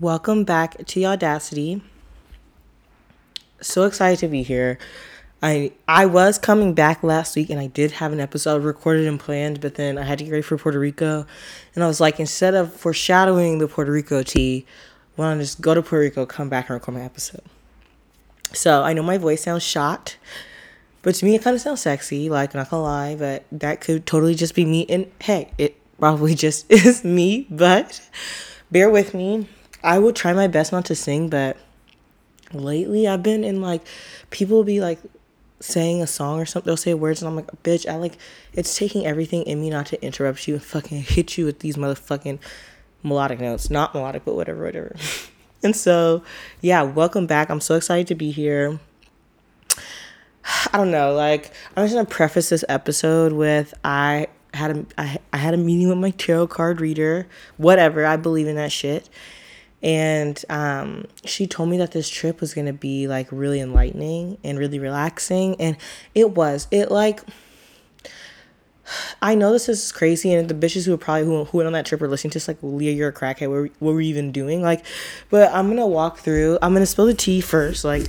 Welcome back to Audacity. So excited to be here. I I was coming back last week and I did have an episode recorded and planned, but then I had to get ready for Puerto Rico. And I was like, instead of foreshadowing the Puerto Rico tea, why don't I just go to Puerto Rico, come back and record my episode. So I know my voice sounds shot, but to me it kind of sounds sexy, like not gonna lie, but that could totally just be me. And hey, it probably just is me, but bear with me I will try my best not to sing, but lately I've been in like people will be like saying a song or something, they'll say words and I'm like, bitch, I like it's taking everything in me not to interrupt you and fucking hit you with these motherfucking melodic notes. Not melodic, but whatever, whatever. and so yeah, welcome back. I'm so excited to be here. I don't know, like I'm just gonna preface this episode with I had a I, I had a meeting with my tarot card reader. Whatever, I believe in that shit and um, she told me that this trip was gonna be like really enlightening and really relaxing and it was it like I know this is crazy, and the bitches who were probably who, who went on that trip were listening to this like, Leah, you're a crackhead. What, what were you even doing? Like, but I'm gonna walk through. I'm gonna spill the tea first, like,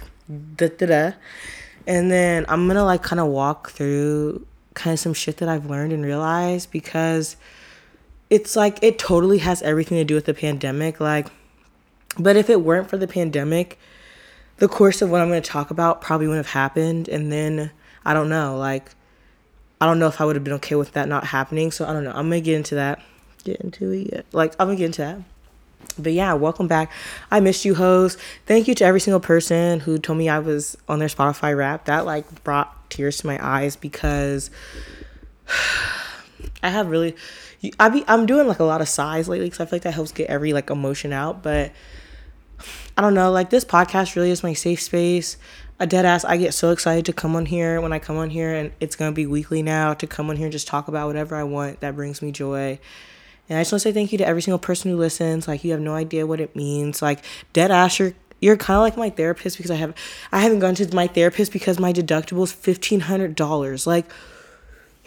da da da, and then I'm gonna like kind of walk through kind of some shit that I've learned and realized because it's like it totally has everything to do with the pandemic. Like, but if it weren't for the pandemic, the course of what I'm going to talk about probably wouldn't have happened. And then I don't know, like, I don't know if I would have been okay with that not happening. So I don't know. I'm going to get into that. Get into it. Like, I'm going to get into that. But yeah, welcome back. I missed you, hoes. Thank you to every single person who told me I was on their Spotify rap. That like brought tears to my eyes because I have really, I be I'm doing like a lot of sighs lately because I feel like that helps get every like emotion out. But I don't know, like this podcast really is my safe space. A dead ass, I get so excited to come on here when I come on here, and it's gonna be weekly now to come on here and just talk about whatever I want that brings me joy. And I just want to say thank you to every single person who listens. Like you have no idea what it means. Like dead ass, you're you're kind of like my therapist because I have I haven't gone to my therapist because my deductible is fifteen hundred dollars. Like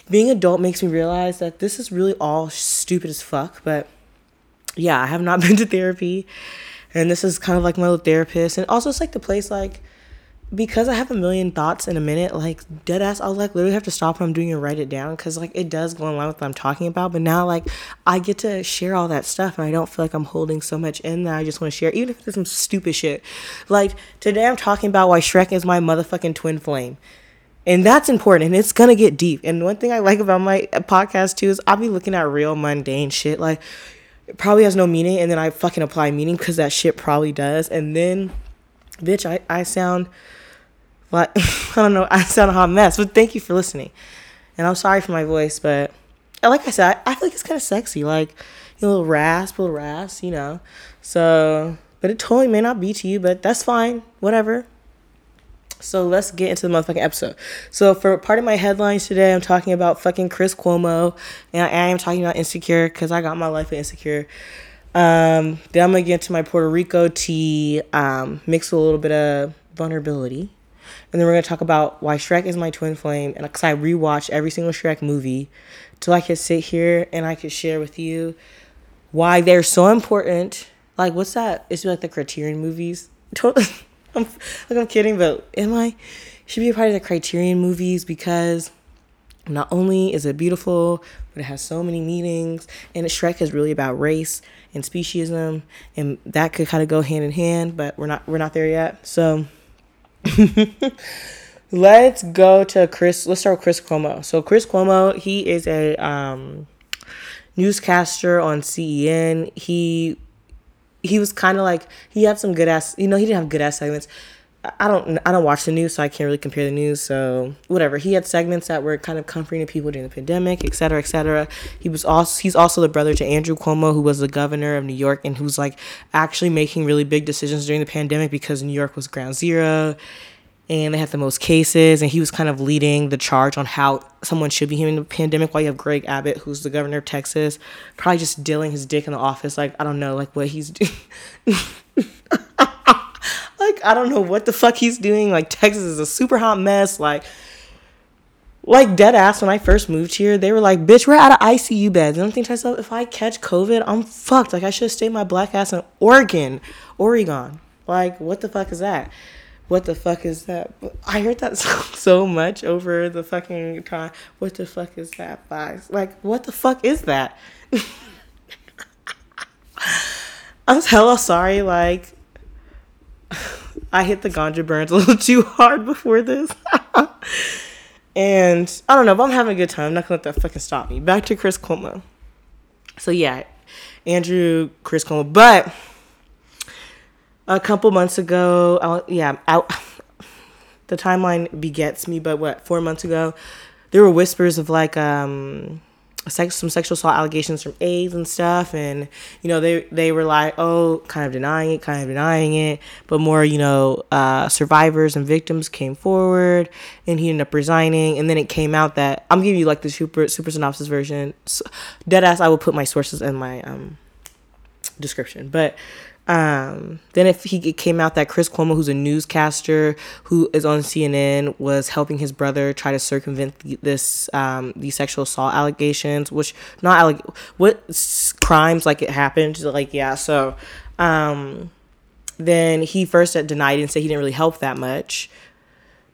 being adult makes me realize that this is really all stupid as fuck. But yeah, I have not been to therapy and this is kind of like my little therapist and also it's like the place like because I have a million thoughts in a minute, like dead ass, I'll like literally have to stop what I'm doing and write it down because like it does go in line with what I'm talking about. But now like I get to share all that stuff and I don't feel like I'm holding so much in that I just want to share, even if it's some stupid shit. Like today I'm talking about why Shrek is my motherfucking twin flame. And that's important and it's gonna get deep. And one thing I like about my podcast too is I'll be looking at real mundane shit like it probably has no meaning and then I fucking apply meaning because that shit probably does. And then, bitch, I, I sound like, I don't know, I sound a hot mess. But thank you for listening. And I'm sorry for my voice, but like I said, I, I feel like it's kind of sexy. Like, you know, a little rasp, a little rasp, you know. So, but it totally may not be to you, but that's fine. Whatever. So let's get into the motherfucking episode. So for part of my headlines today, I'm talking about fucking Chris Cuomo, and I am talking about Insecure because I got my life Insecure. Um, then I'm gonna get into my Puerto Rico tea, um, mix with a little bit of vulnerability, and then we're gonna talk about why Shrek is my twin flame, and because I rewatched every single Shrek movie, till I could sit here and I could share with you why they're so important. Like, what's that? It's like the Criterion movies. I'm like I'm kidding, but am I should be a part of the Criterion movies because not only is it beautiful, but it has so many meanings. And Shrek is really about race and speciesism, and that could kind of go hand in hand. But we're not we're not there yet. So let's go to Chris. Let's start with Chris Cuomo. So Chris Cuomo, he is a um, newscaster on CNN. He he was kind of like he had some good ass you know he didn't have good ass segments. I don't i don't watch the news so i can't really compare the news so whatever. He had segments that were kind of comforting to people during the pandemic etc cetera, etc cetera. he was also he's also the brother to andrew cuomo who was the governor of new york and who's like actually making really big decisions during the pandemic because new york was ground zero and they had the most cases and he was kind of leading the charge on how someone should be handling the pandemic while you have greg abbott who's the governor of texas probably just dealing his dick in the office like i don't know like what he's doing like i don't know what the fuck he's doing like texas is a super hot mess like like dead ass when I first moved here, they were like, "Bitch, we're out of ICU beds." And I'm thinking to myself, if I catch COVID, I'm fucked. Like I should have stayed my black ass in Oregon, Oregon. Like what the fuck is that? What the fuck is that? I heard that so, so much over the fucking time. What the fuck is that? Guys? Like what the fuck is that? I'm hella sorry. Like I hit the ganja burns a little too hard before this. And I don't know, but I'm having a good time. I'm not gonna let that fucking stop me. Back to Chris Cuomo. So yeah, Andrew Chris Cuomo. But a couple months ago, yeah, I, the timeline begets me. But what four months ago, there were whispers of like um sex, some sexual assault allegations from aides and stuff and you know they they were like oh kind of denying it kind of denying it but more you know uh, survivors and victims came forward and he ended up resigning and then it came out that i'm giving you like the super super synopsis version so, dead ass i will put my sources in my um description but um, then if he it came out that Chris Cuomo, who's a newscaster who is on CNN, was helping his brother try to circumvent the, this um, these sexual assault allegations, which not alleg- what crimes like it happened, like yeah. So um, then he first denied and said he didn't really help that much.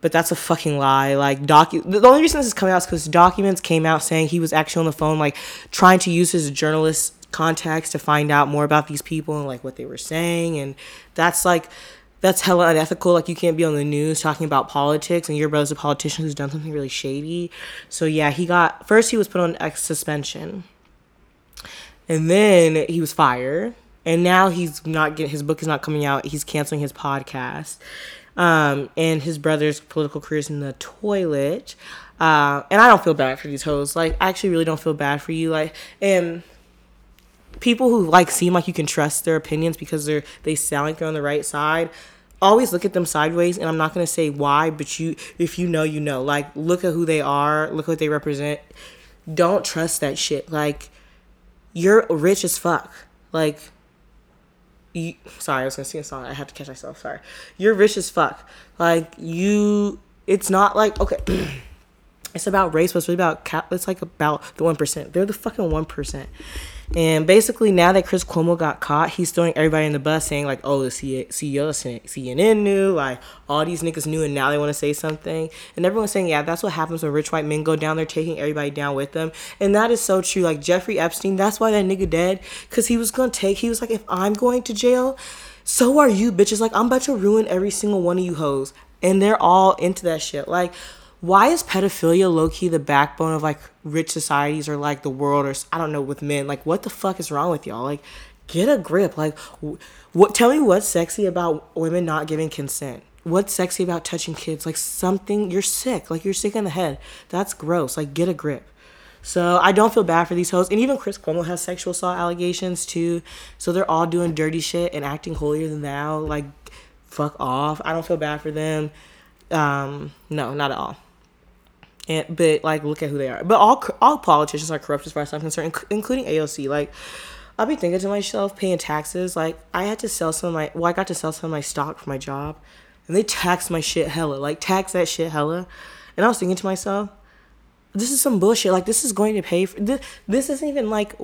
But that's a fucking lie. Like docu the only reason this is coming out is because documents came out saying he was actually on the phone, like trying to use his journalist contacts to find out more about these people and like what they were saying and that's like that's hella unethical. Like you can't be on the news talking about politics and your brother's a politician who's done something really shady. So yeah he got first he was put on ex suspension and then he was fired and now he's not getting his book is not coming out. He's canceling his podcast. Um, and his brother's political career is in the toilet. Uh, and i don't feel bad for these hoes. Like i actually really don't feel bad for you. Like and people who like seem like you can trust their opinions because they're they sound like they're on the right side always look at them sideways and i'm not going to say why but you if you know you know. Like look at who they are look what they represent. Don't trust that shit. Like you're rich as fuck. Like you sorry i was gonna sing a song. I have to catch myself. Sorry. You're rich as fuck. Like you it's not like okay it's about race but it's really about cap it's like about the 1% they're the fucking 1% and basically, now that Chris Cuomo got caught, he's throwing everybody in the bus saying, like, oh, the CEO of CNN knew, like, all these niggas knew, and now they want to say something. And everyone's saying, yeah, that's what happens when rich white men go down there, taking everybody down with them. And that is so true. Like, Jeffrey Epstein, that's why that nigga dead, because he was going to take, he was like, if I'm going to jail, so are you, bitches. Like, I'm about to ruin every single one of you hoes. And they're all into that shit. Like, why is pedophilia low key the backbone of like rich societies or like the world or I don't know with men? Like, what the fuck is wrong with y'all? Like, get a grip. Like, what? Tell me what's sexy about women not giving consent. What's sexy about touching kids? Like something you're sick. Like you're sick in the head. That's gross. Like get a grip. So I don't feel bad for these hoes. And even Chris Cuomo has sexual assault allegations too. So they're all doing dirty shit and acting holier than thou. Like, fuck off. I don't feel bad for them. Um, no, not at all. And but like look at who they are. But all all politicians are corrupt as far as I'm concerned, including AOC. Like I'll be thinking to myself, paying taxes. Like I had to sell some of my well, I got to sell some of my stock for my job, and they taxed my shit hella. Like tax that shit hella. And I was thinking to myself, this is some bullshit. Like this is going to pay for this. This isn't even like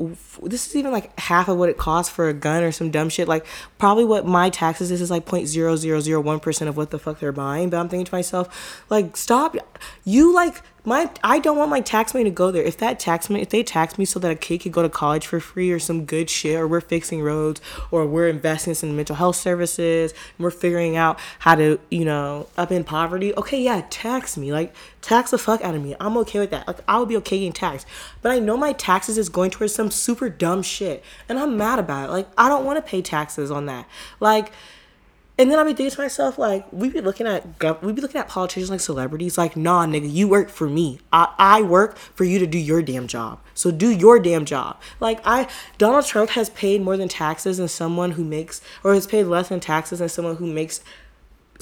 this is even like half of what it costs for a gun or some dumb shit. Like probably what my taxes is is like point zero zero zero one percent of what the fuck they're buying. But I'm thinking to myself, like stop. You like my I don't want my tax money to go there. If that tax money, if they tax me so that a kid could go to college for free or some good shit, or we're fixing roads, or we're investing in mental health services, we're figuring out how to, you know, up in poverty. Okay, yeah, tax me. Like tax the fuck out of me. I'm okay with that. Like I will be okay getting taxed. But I know my taxes is going towards some super dumb shit. And I'm mad about it. Like I don't want to pay taxes on that. Like and then I'll be thinking to myself, like, we be looking at gov- we be looking at politicians like celebrities, like, nah, nigga, you work for me. I, I work for you to do your damn job. So do your damn job. Like, I Donald Trump has paid more than taxes than someone who makes, or has paid less than taxes than someone who makes,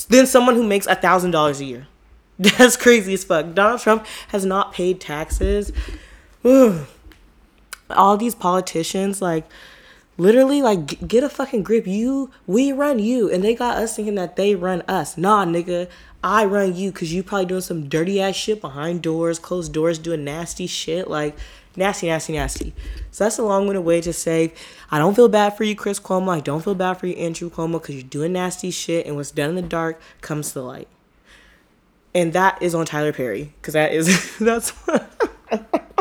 than someone who makes a thousand dollars a year. That's crazy as fuck. Donald Trump has not paid taxes. All these politicians, like Literally, like, g- get a fucking grip. You, we run you. And they got us thinking that they run us. Nah, nigga. I run you because you probably doing some dirty ass shit behind doors, closed doors, doing nasty shit. Like, nasty, nasty, nasty. So that's a long winded way to say, I don't feel bad for you, Chris Cuomo. I don't feel bad for you, Andrew Cuomo, because you're doing nasty shit. And what's done in the dark comes to the light. And that is on Tyler Perry. Because that is, that's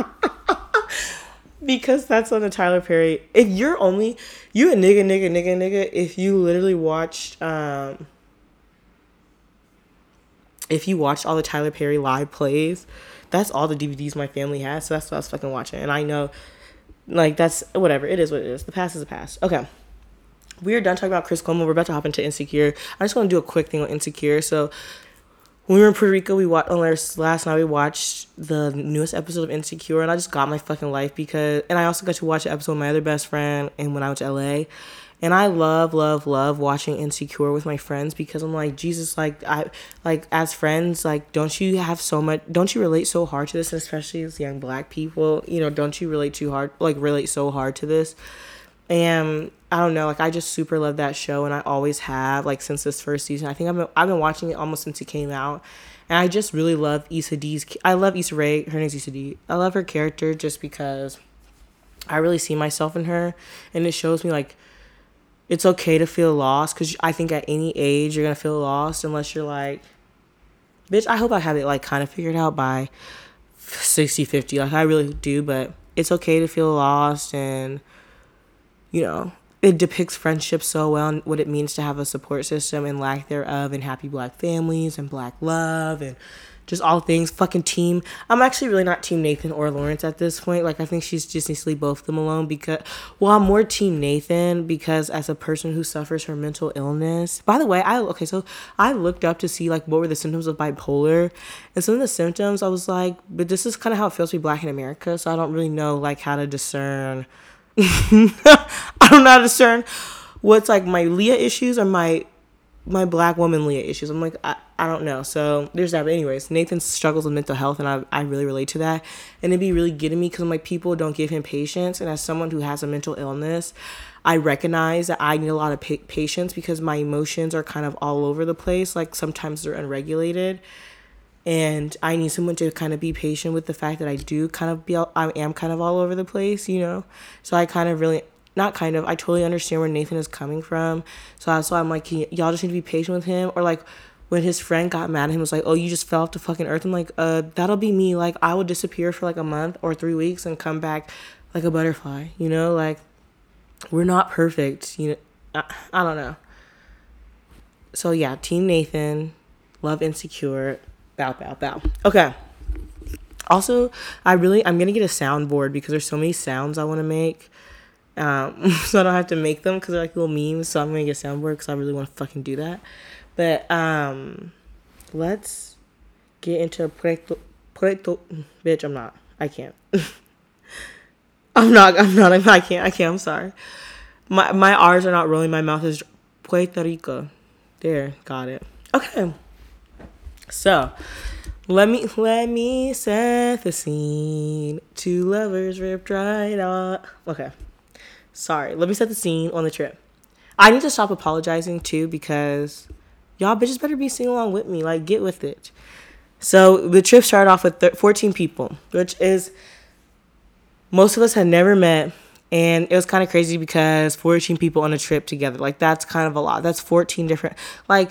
because that's on the Tyler Perry. If you're only you a nigga, nigga, nigga, nigga, if you literally watched um if you watched all the Tyler Perry live plays, that's all the DVDs my family has. So that's what I was fucking watching. And I know like that's whatever. It is what it is. The past is the past. Okay. We are done talking about Chris Cuomo. We're about to hop into Insecure. I just want to do a quick thing on Insecure. So when we were in Puerto Rico, we watched last last night. We watched the newest episode of Insecure, and I just got my fucking life because. And I also got to watch an episode with my other best friend, and when I went to LA, and I love, love, love watching Insecure with my friends because I'm like Jesus, like I, like as friends, like don't you have so much? Don't you relate so hard to this, especially as young Black people? You know, don't you relate too hard? Like relate so hard to this? And I don't know, like I just super love that show, and I always have, like since this first season. I think I've been I've been watching it almost since it came out, and I just really love Issa Dee's. I love Issa Rae. Her name's Issa Dee. I love her character just because I really see myself in her, and it shows me like it's okay to feel lost because I think at any age you're gonna feel lost unless you're like, bitch. I hope I have it like kind of figured out by 60, 50. Like I really do, but it's okay to feel lost and you know it depicts friendship so well and what it means to have a support system and lack thereof and happy black families and black love and just all things. Fucking team. I'm actually really not team nathan or lawrence at this point. Like i think she's just needs to leave both of them alone because well i'm more team nathan because as a person who suffers from mental illness. By the way i okay so i looked up to see like what were the symptoms of bipolar. And some of the symptoms i was like but this is kind of how it feels to be black in america so i don't really know like how to discern I don't know how to discern what's like my Leah issues or my my black woman Leah issues. I'm like, I, I don't know. So there's that. But anyways, Nathan struggles with mental health, and I, I really relate to that. And it'd be really getting me because I'm like, people don't give him patience. And as someone who has a mental illness, I recognize that I need a lot of pa- patience because my emotions are kind of all over the place. Like sometimes they're unregulated and I need someone to kind of be patient with the fact that I do kind of be all, I am kind of all over the place, you know. So I kind of really not kind of I totally understand where Nathan is coming from. So that's why I'm like, y'all just need to be patient with him. Or like when his friend got mad at him, was like, "Oh, you just fell off the fucking earth." I'm like, "Uh, that'll be me. Like I will disappear for like a month or three weeks and come back like a butterfly. You know, like we're not perfect. You know, I, I don't know. So yeah, Team Nathan, love insecure Bow, bow, bow. Okay. Also, I really I'm gonna get a soundboard because there's so many sounds I want to make. Um, so I don't have to make them because they're like little memes. So I'm gonna get a soundboard because I really want to fucking do that. But um, let's get into Puerto, Puerto. Bitch, I'm not. I can't. I'm not. I'm not. I'm, I can't. I can't. I'm sorry. My my R's are not rolling. My mouth is Puerto Rico. There, got it. Okay. So, let me let me set the scene. Two lovers ripped right off. Okay. Sorry. Let me set the scene on the trip. I need to stop apologizing too because y'all bitches better be singing along with me. Like, get with it. So the trip started off with 14 people, which is most of us had never met. And it was kind of crazy because 14 people on a trip together. Like, that's kind of a lot. That's 14 different. Like,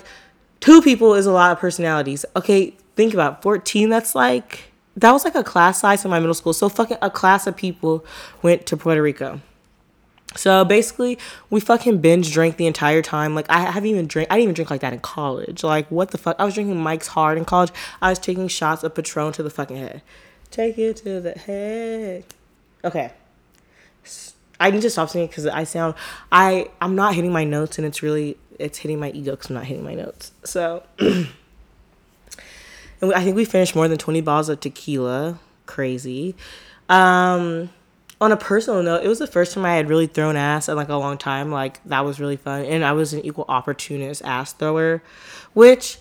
two people is a lot of personalities. Okay, think about it. 14, that's like, that was like a class size in my middle school. So fucking a class of people went to Puerto Rico. So basically, we fucking binge drank the entire time. Like I haven't even drink. I didn't even drink like that in college. Like what the fuck? I was drinking Mike's Hard in college. I was taking shots of Patron to the fucking head. Take it to the head. Okay. I need to stop singing because I sound. I I'm not hitting my notes and it's really it's hitting my ego because I'm not hitting my notes. So, and I think we finished more than 20 bottles of tequila. Crazy. Um, on a personal note, it was the first time I had really thrown ass in like a long time. Like that was really fun, and I was an equal opportunist ass thrower, which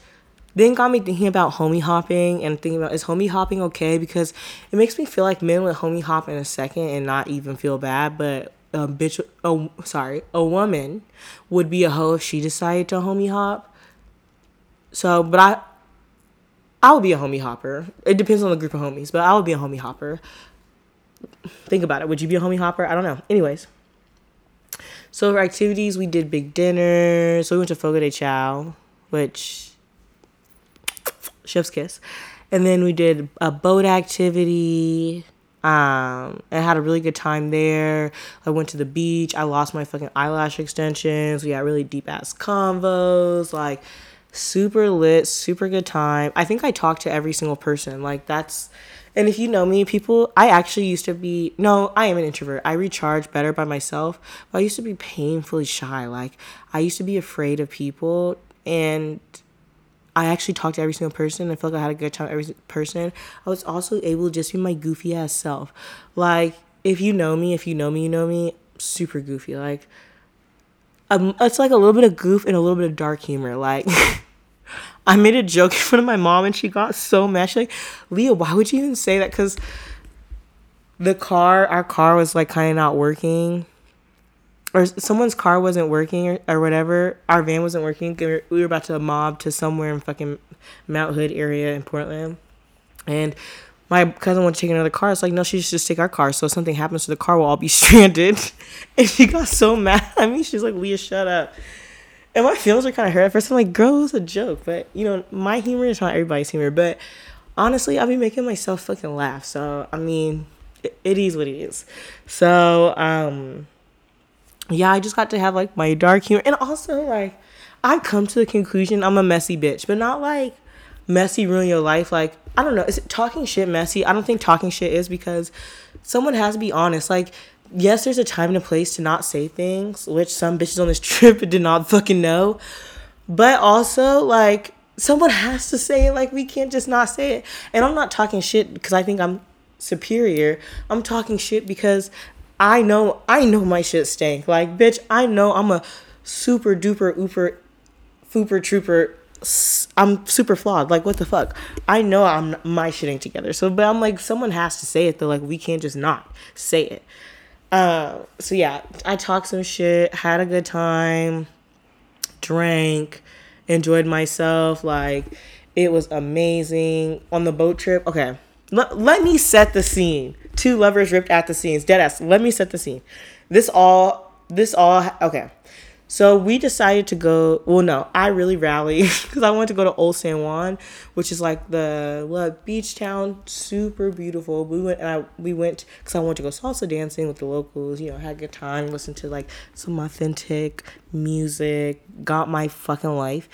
then got me thinking about homie hopping and thinking about is homie hopping okay because it makes me feel like men would homie hop in a second and not even feel bad, but a bitch. Oh, sorry, a woman would be a hoe if she decided to homie hop. So, but I, I would be a homie hopper. It depends on the group of homies, but I would be a homie hopper. Think about it. Would you be a homie hopper? I don't know. Anyways. So for activities, we did big dinner. So we went to Fogo de Chao, which chef's kiss, and then we did a boat activity. Um, I had a really good time there. I went to the beach. I lost my fucking eyelash extensions. We had really deep ass convos. Like super lit, super good time. I think I talked to every single person. Like that's and if you know me, people, I actually used to be, no, I am an introvert. I recharge better by myself, but I used to be painfully shy. Like, I used to be afraid of people, and I actually talked to every single person. I felt like I had a good time with every person. I was also able to just be my goofy ass self. Like, if you know me, if you know me, you know me, super goofy. Like, um, it's like a little bit of goof and a little bit of dark humor. Like, I made a joke in front of my mom and she got so mad. She's like, Leah, why would you even say that? Because the car, our car was like kind of not working. Or someone's car wasn't working or, or whatever. Our van wasn't working. We were about to mob to somewhere in fucking Mount Hood area in Portland. And my cousin wanted to take another car. It's like, no, she should just take our car. So if something happens to the car, we'll all be stranded. And she got so mad at me. She's like, Leah, shut up. And my feelings are kind of hurt at first. I'm like, girl, it was a joke. But, you know, my humor is not everybody's humor. But honestly, I'll be making myself fucking laugh. So, I mean, it, it is what it is. So, um, yeah, I just got to have like my dark humor. And also, like, I've come to the conclusion I'm a messy bitch, but not like messy ruin your life. Like, I don't know. Is it talking shit messy? I don't think talking shit is because someone has to be honest. Like, yes, there's a time and a place to not say things, which some bitches on this trip did not fucking know. But also, like, someone has to say it. Like, we can't just not say it. And I'm not talking shit because I think I'm superior. I'm talking shit because I know I know my shit stank. Like, bitch, I know I'm a super duper ooper fooper trooper. I'm super flawed. Like, what the fuck? I know I'm my shitting together. So, but I'm like, someone has to say it though. Like, we can't just not say it. Uh, so yeah, I talked some shit, had a good time, drank, enjoyed myself. Like it was amazing on the boat trip. Okay, let, let me set the scene. Two lovers ripped at the seams. Deadass. Let me set the scene. This all. This all. Okay. So we decided to go. Well, no, I really rallied because I wanted to go to Old San Juan, which is like the what beach town, super beautiful. We went and I we went because I wanted to go salsa dancing with the locals. You know, had a good time, listened to like some authentic music, got my fucking life.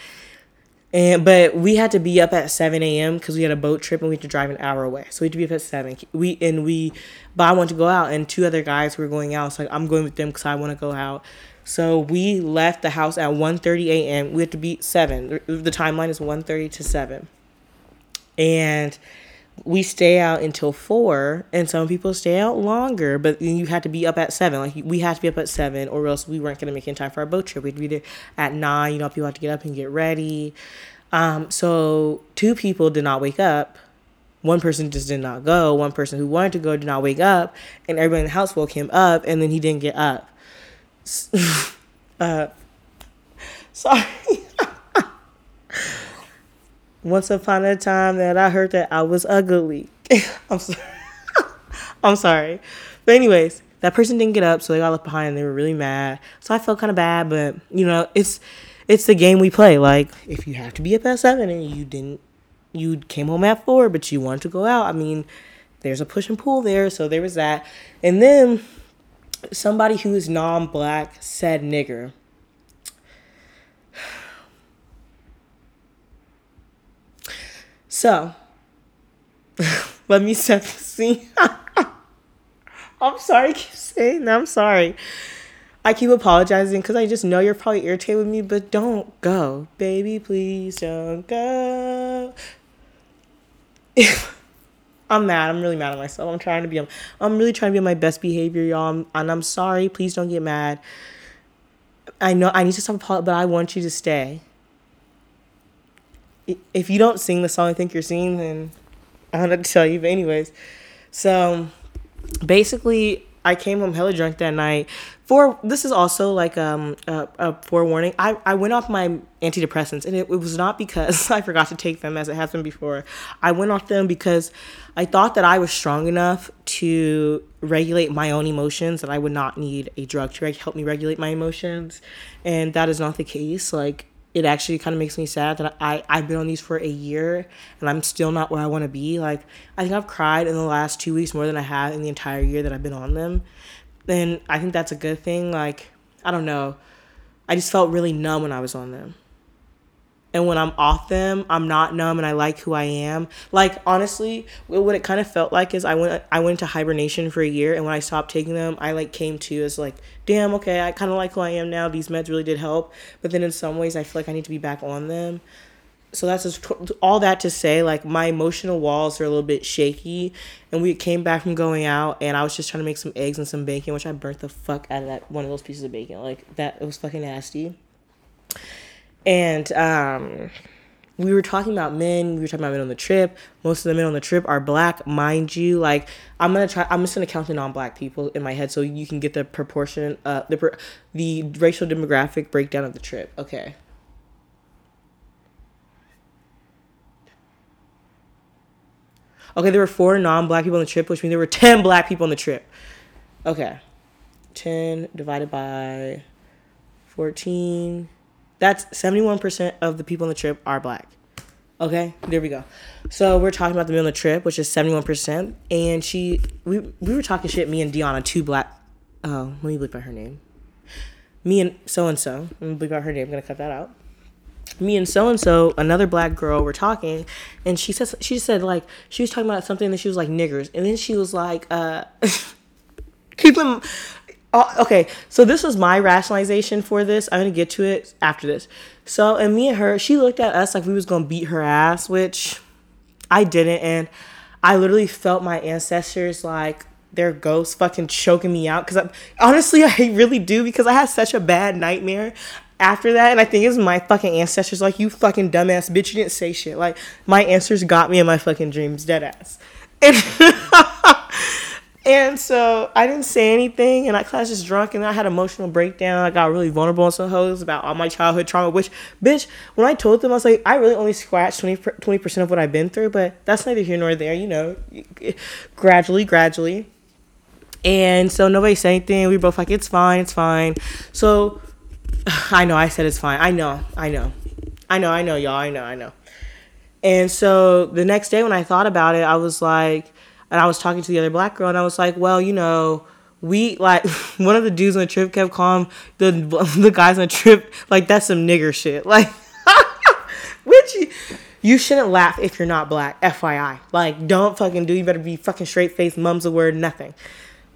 And but we had to be up at seven a.m. because we had a boat trip and we had to drive an hour away. So we had to be up at seven. We and we, but I wanted to go out and two other guys were going out. So like, I'm going with them because I want to go out. So we left the house at 1:30 a.m. We had to be 7. The timeline is 1:30 to 7. And we stay out until 4 and some people stay out longer, but you had to be up at 7. Like we had to be up at 7 or else we weren't going to make it in time for our boat trip. We'd be there at 9, you know, people have to get up and get ready. Um, so two people did not wake up one person just did not go. One person who wanted to go did not wake up, and everybody in the house woke him up, and then he didn't get up. uh, sorry. Once upon a time that I heard that I was ugly. I'm sorry. I'm sorry. But anyways, that person didn't get up, so they got left behind and they were really mad. So I felt kind of bad, but you know, it's it's the game we play. Like if you have to be up at seven and you didn't you came home at four, but you wanted to go out, I mean, there's a push and pull there, so there was that. And then somebody who is non-black said nigger. So, let me set the scene. I'm sorry, I keep saying that. I'm sorry. I keep apologizing because I just know you're probably irritated with me, but don't go. Baby, please don't go. I'm mad. I'm really mad at myself. I'm trying to be. I'm really trying to be on my best behavior, y'all. And I'm sorry. Please don't get mad. I know I need to stop but I want you to stay. If you don't sing the song I think you're singing, then I don't have to tell you. But anyways, so basically, I came home hella drunk that night. For this is also like um a, a forewarning. I I went off my antidepressants and it, it was not because I forgot to take them as it happened before. I went off them because I thought that I was strong enough to regulate my own emotions that I would not need a drug to help me regulate my emotions, and that is not the case. Like it actually kind of makes me sad that I, I've been on these for a year and I'm still not where I want to be. Like, I think I've cried in the last two weeks more than I have in the entire year that I've been on them. And I think that's a good thing. Like, I don't know. I just felt really numb when I was on them and when I'm off them, I'm not numb and I like who I am. Like honestly, what it kind of felt like is I went I went into hibernation for a year and when I stopped taking them, I like came to as like, damn, okay, I kind of like who I am now. These meds really did help, but then in some ways I feel like I need to be back on them. So that's just all that to say like my emotional walls are a little bit shaky and we came back from going out and I was just trying to make some eggs and some bacon, which I burnt the fuck out of that one of those pieces of bacon. Like that it was fucking nasty and um, we were talking about men. We were talking about men on the trip. Most of the men on the trip are black, mind you. Like I'm gonna try. I'm just gonna count the non-black people in my head so you can get the proportion, uh, the the racial demographic breakdown of the trip. Okay. Okay, there were four non-black people on the trip, which means there were ten black people on the trip. Okay, ten divided by fourteen that's 71% of the people on the trip are black. Okay, there we go. So we're talking about the middle of the trip, which is 71%. And she, we, we were talking shit, me and Deanna, two black, oh, let me look at her name. Me and so and so, let me bleep out her name, I'm gonna cut that out. Me and so and so, another black girl, were talking, and she says she said like she was talking about something that she was like niggers, and then she was like, uh, keep them Oh, okay, so this was my rationalization for this. I'm gonna get to it after this. So, and me and her, she looked at us like we was gonna beat her ass, which I didn't, and I literally felt my ancestors like their ghosts fucking choking me out. Because honestly, I really do because I had such a bad nightmare after that, and I think it's my fucking ancestors like you fucking dumbass bitch. You didn't say shit. Like my ancestors got me in my fucking dreams, dead ass. And And so I didn't say anything, and I class just drunk, and I had emotional breakdown. I got really vulnerable on some hoes about all my childhood trauma. Which, bitch, when I told them, I was like, I really only scratched 20 percent of what I've been through, but that's neither here nor there. You know, gradually, gradually. And so nobody said anything. We both like, it's fine, it's fine. So I know I said it's fine. I know, I know, I know, I know, y'all. I know, I know. And so the next day when I thought about it, I was like and I was talking to the other black girl, and I was like, well, you know, we like one of the dudes on the trip kept calling the the guys on the trip like that's some nigger shit, like which. You shouldn't laugh if you're not black, FYI. Like, don't fucking do. You better be fucking straight faced, mum's a word, nothing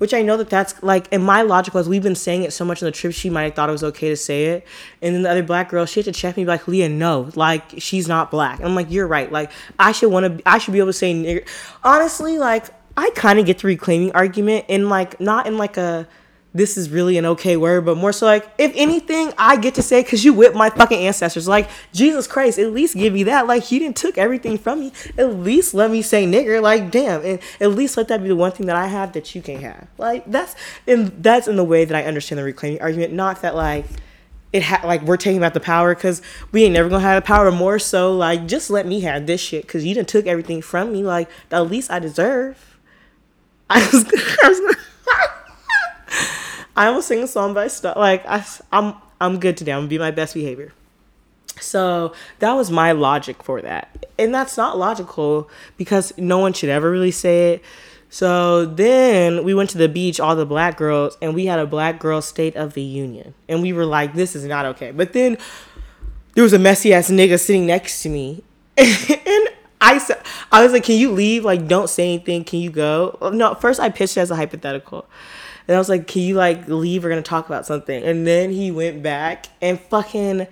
which I know that that's like, and my logic was we've been saying it so much on the trip, she might have thought it was okay to say it. And then the other black girl, she had to check me, like, Leah, no, like, she's not black. And I'm like, you're right. Like, I should want to, I should be able to say nigger. Honestly, like, I kind of get the reclaiming argument in like, not in like a, this is really an okay word, but more so like, if anything, I get to say because you whipped my fucking ancestors. Like, Jesus Christ, at least give me that. Like, he didn't took everything from me. At least let me say nigger. Like, damn, and at least let that be the one thing that I have that you can't have. Like, that's and that's in the way that I understand the reclaiming argument. Not that like it ha- like we're taking back the power because we ain't never gonna have the power. More so like, just let me have this shit because you didn't took everything from me. Like, the least I deserve. I was. I was I almost sing a song by stuff like I, I'm I'm good today. I'm gonna be my best behavior. So that was my logic for that, and that's not logical because no one should ever really say it. So then we went to the beach, all the black girls, and we had a black girl state of the union, and we were like, "This is not okay." But then there was a messy ass nigga sitting next to me, and I said, "I was like, can you leave? Like, don't say anything. Can you go?" No, first I pitched it as a hypothetical. And I was like, can you like leave? We're gonna talk about something. And then he went back and fucking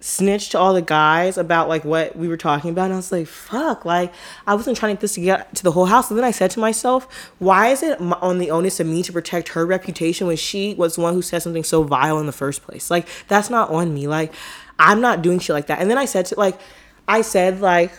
snitched to all the guys about like what we were talking about. And I was like, fuck, like I wasn't trying to get this to get to the whole house. And then I said to myself, why is it on the onus of me to protect her reputation when she was the one who said something so vile in the first place? Like that's not on me. Like I'm not doing shit like that. And then I said to like, I said like,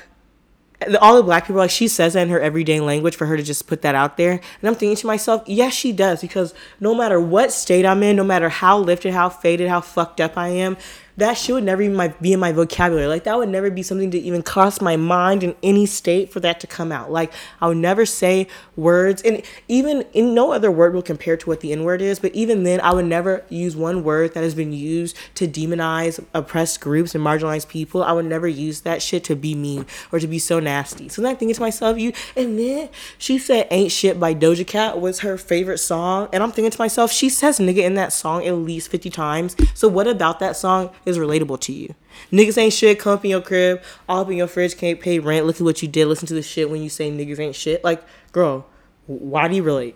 all the black people like she says that in her everyday language for her to just put that out there. And i'm thinking to myself yes she does because no matter what state i'm in no matter how lifted how faded how fucked up i am that shit would never even my, be in my vocabulary. Like that would never be something to even cross my mind in any state for that to come out. Like I would never say words, and even in no other word will compare to what the N word is. But even then, I would never use one word that has been used to demonize oppressed groups and marginalized people. I would never use that shit to be mean or to be so nasty. So then I'm thinking to myself, you, and then she said "Ain't Shit" by Doja Cat was her favorite song, and I'm thinking to myself, she says "nigga" in that song at least 50 times. So what about that song is relatable to you. Niggas ain't shit, come up in your crib, all up in your fridge, can't pay rent, look at what you did, listen to the shit when you say niggas ain't shit. Like, girl, why do you relate?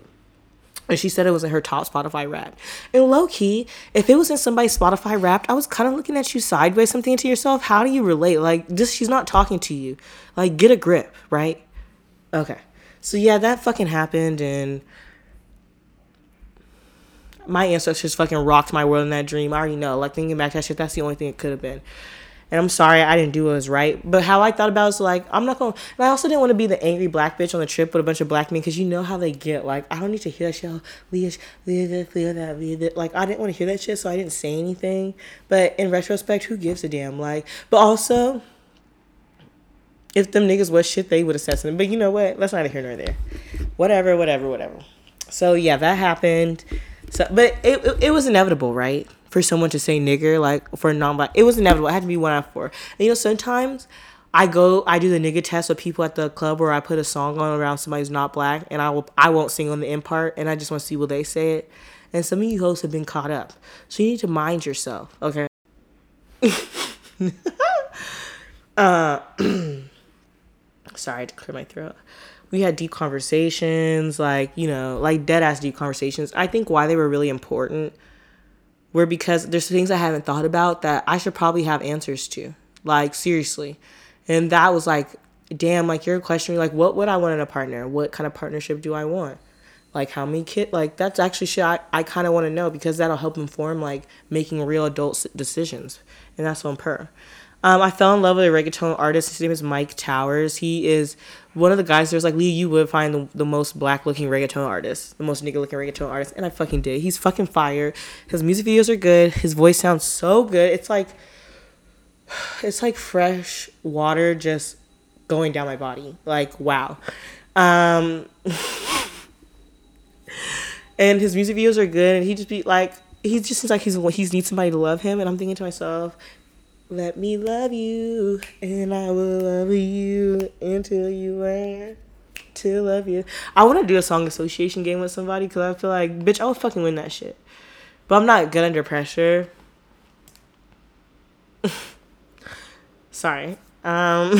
And she said it was in her top Spotify rap. And low key, if it was in somebody's Spotify rap, I was kind of looking at you sideways, something to yourself. How do you relate? Like, this, she's not talking to you. Like, get a grip, right? Okay. So, yeah, that fucking happened. And my ancestors fucking rocked my world in that dream. I already know. Like thinking back that shit, that's the only thing it could have been. And I'm sorry I didn't do what was right. But how I thought about it was like, I'm not gonna and I also didn't want to be the angry black bitch on the trip with a bunch of black men because you know how they get. Like, I don't need to hear that shit. Leah, Leah this, Leah that, Leah that. Like, I didn't want to hear that shit, so I didn't say anything. But in retrospect, who gives a damn? Like, but also if them niggas was shit, they would have said something. But you know what? Let's not here nor there. Whatever, whatever, whatever. So yeah, that happened. So, but it, it, it was inevitable, right? For someone to say nigger, like for non-black, it was inevitable. It had to be one out of four. And you know, sometimes I go, I do the nigga test with people at the club where I put a song on around somebody who's not black, and I will, I won't sing on the end part, and I just want to see will they say it. And some of you hosts have been caught up, so you need to mind yourself, okay? uh, sorry, to clear my throat we had deep conversations, like, you know, like dead ass deep conversations. I think why they were really important were because there's things I haven't thought about that I should probably have answers to. Like, seriously. And that was like, damn, like you're questioning, like, what would I want in a partner? What kind of partnership do I want? Like, how many kids? Like, that's actually shit I, I kind of want to know because that'll help inform, like, making real adult decisions. And that's on per. Um, I fell in love with a reggaeton artist. His name is Mike Towers. He is one of the guys. There's like Lee, you would find the, the most black looking reggaeton artist, the most nigga looking reggaeton artist, and I fucking did. He's fucking fire. His music videos are good. His voice sounds so good. It's like it's like fresh water just going down my body. Like wow. Um, and his music videos are good, and he just be like he just seems like he's he needs somebody to love him, and I'm thinking to myself, let me love you, and I will love you until you learn to love you. I want to do a song association game with somebody because I feel like, bitch, I will fucking win that shit. But I'm not good under pressure. Sorry. Um.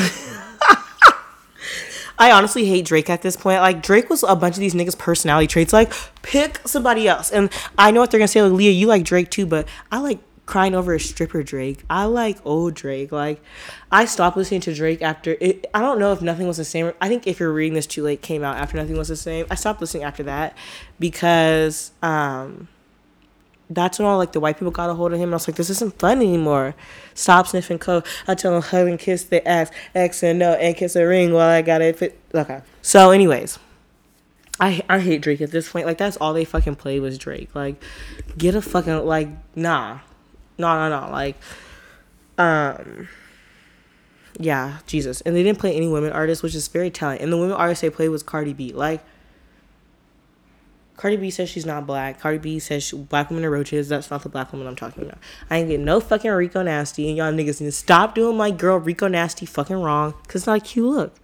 I honestly hate Drake at this point. Like Drake was a bunch of these niggas' personality traits. Like pick somebody else, and I know what they're gonna say. Like Leah, you like Drake too, but I like crying over a stripper Drake. I like old Drake. Like I stopped listening to Drake after it I don't know if nothing was the same. I think if you're reading this too late came out after nothing was the same. I stopped listening after that because um that's when all like the white people got a hold of him. And I was like, this isn't fun anymore. Stop sniffing coke. I tell him hug and kiss the ass, X and no, and kiss a ring while I got it fit. Okay. So, anyways, I I hate Drake at this point. Like that's all they fucking played was Drake. Like, get a fucking like nah. No, no, no. Like, um, yeah, Jesus. And they didn't play any women artists, which is very telling. And the women artists they played was Cardi B. Like, Cardi B says she's not black. Cardi B says she, black women are roaches. That's not the black woman I'm talking about. I ain't getting no fucking Rico Nasty. And y'all niggas need to stop doing my girl Rico Nasty fucking wrong. Because it's not a cute look.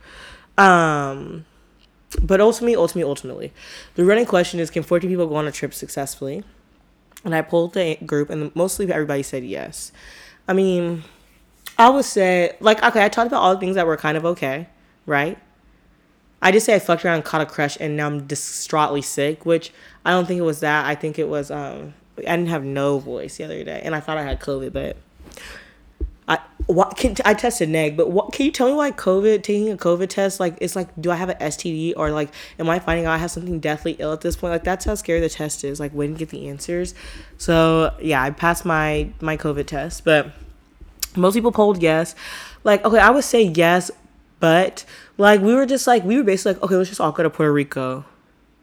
Um, but ultimately, ultimately, ultimately, the running question is can 40 people go on a trip successfully? And I pulled the group, and mostly everybody said yes. I mean, I would say, like, okay, I talked about all the things that were kind of okay, right? I just say I fucked around, and caught a crush, and now I'm distraughtly sick, which I don't think it was that. I think it was, um, I didn't have no voice the other day, and I thought I had COVID, but what can I tested neg, but what can you tell me why COVID taking a COVID test like it's like do I have an STD or like am I finding out I have something deathly ill at this point? Like that's how scary the test is. Like when get the answers. So yeah, I passed my my COVID test, but most people polled yes. Like okay, I would say yes, But like we were just like we were basically like, okay, let's just all go to Puerto Rico.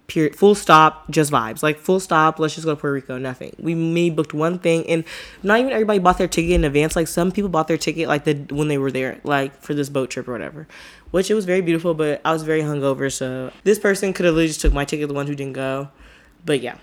Period. Full stop, just vibes. Like full stop, let's just go to Puerto Rico. Nothing. We maybe booked one thing, and not even everybody bought their ticket in advance. Like some people bought their ticket like the when they were there, like for this boat trip or whatever. Which it was very beautiful, but I was very hungover, so this person could have literally just took my ticket, the one who didn't go. But yeah.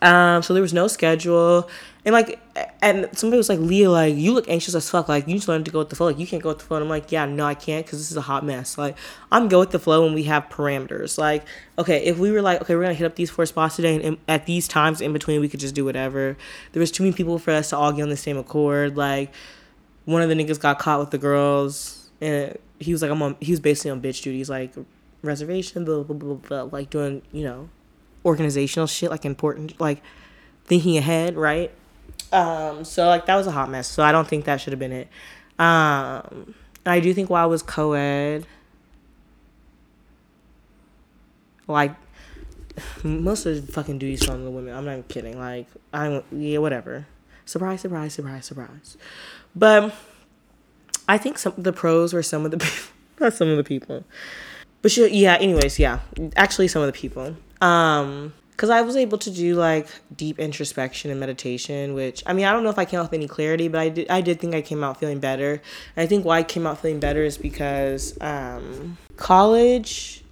Um, so there was no schedule. And like, and somebody was like, Leah, like, you look anxious as fuck. Like, you just learned to go with the flow. Like, you can't go with the flow. And I'm like, yeah, no, I can't because this is a hot mess. Like, I'm go with the flow when we have parameters. Like, okay, if we were like, okay, we're to hit up these four spots today, and, at these times in between, we could just do whatever. There was too many people for us to all get on the same accord. Like, one of the niggas got caught with the girls, and he was like, I'm on, he was basically on bitch duty. He's like, reservation, blah, blah, blah, blah, like doing, you know, organizational shit, like important, like thinking ahead, right? Um, so like that was a hot mess. So I don't think that should have been it. Um, I do think while I was co-ed, like most of the fucking duties from the women. I'm not kidding. Like I'm yeah, whatever. Surprise, surprise, surprise, surprise. But I think some the pros were some of the people, not some of the people. But she, yeah. Anyways, yeah. Actually, some of the people. Um, because I was able to do like deep introspection and meditation, which I mean I don't know if I came out with any clarity, but I did I did think I came out feeling better. And I think why I came out feeling better is because um, college.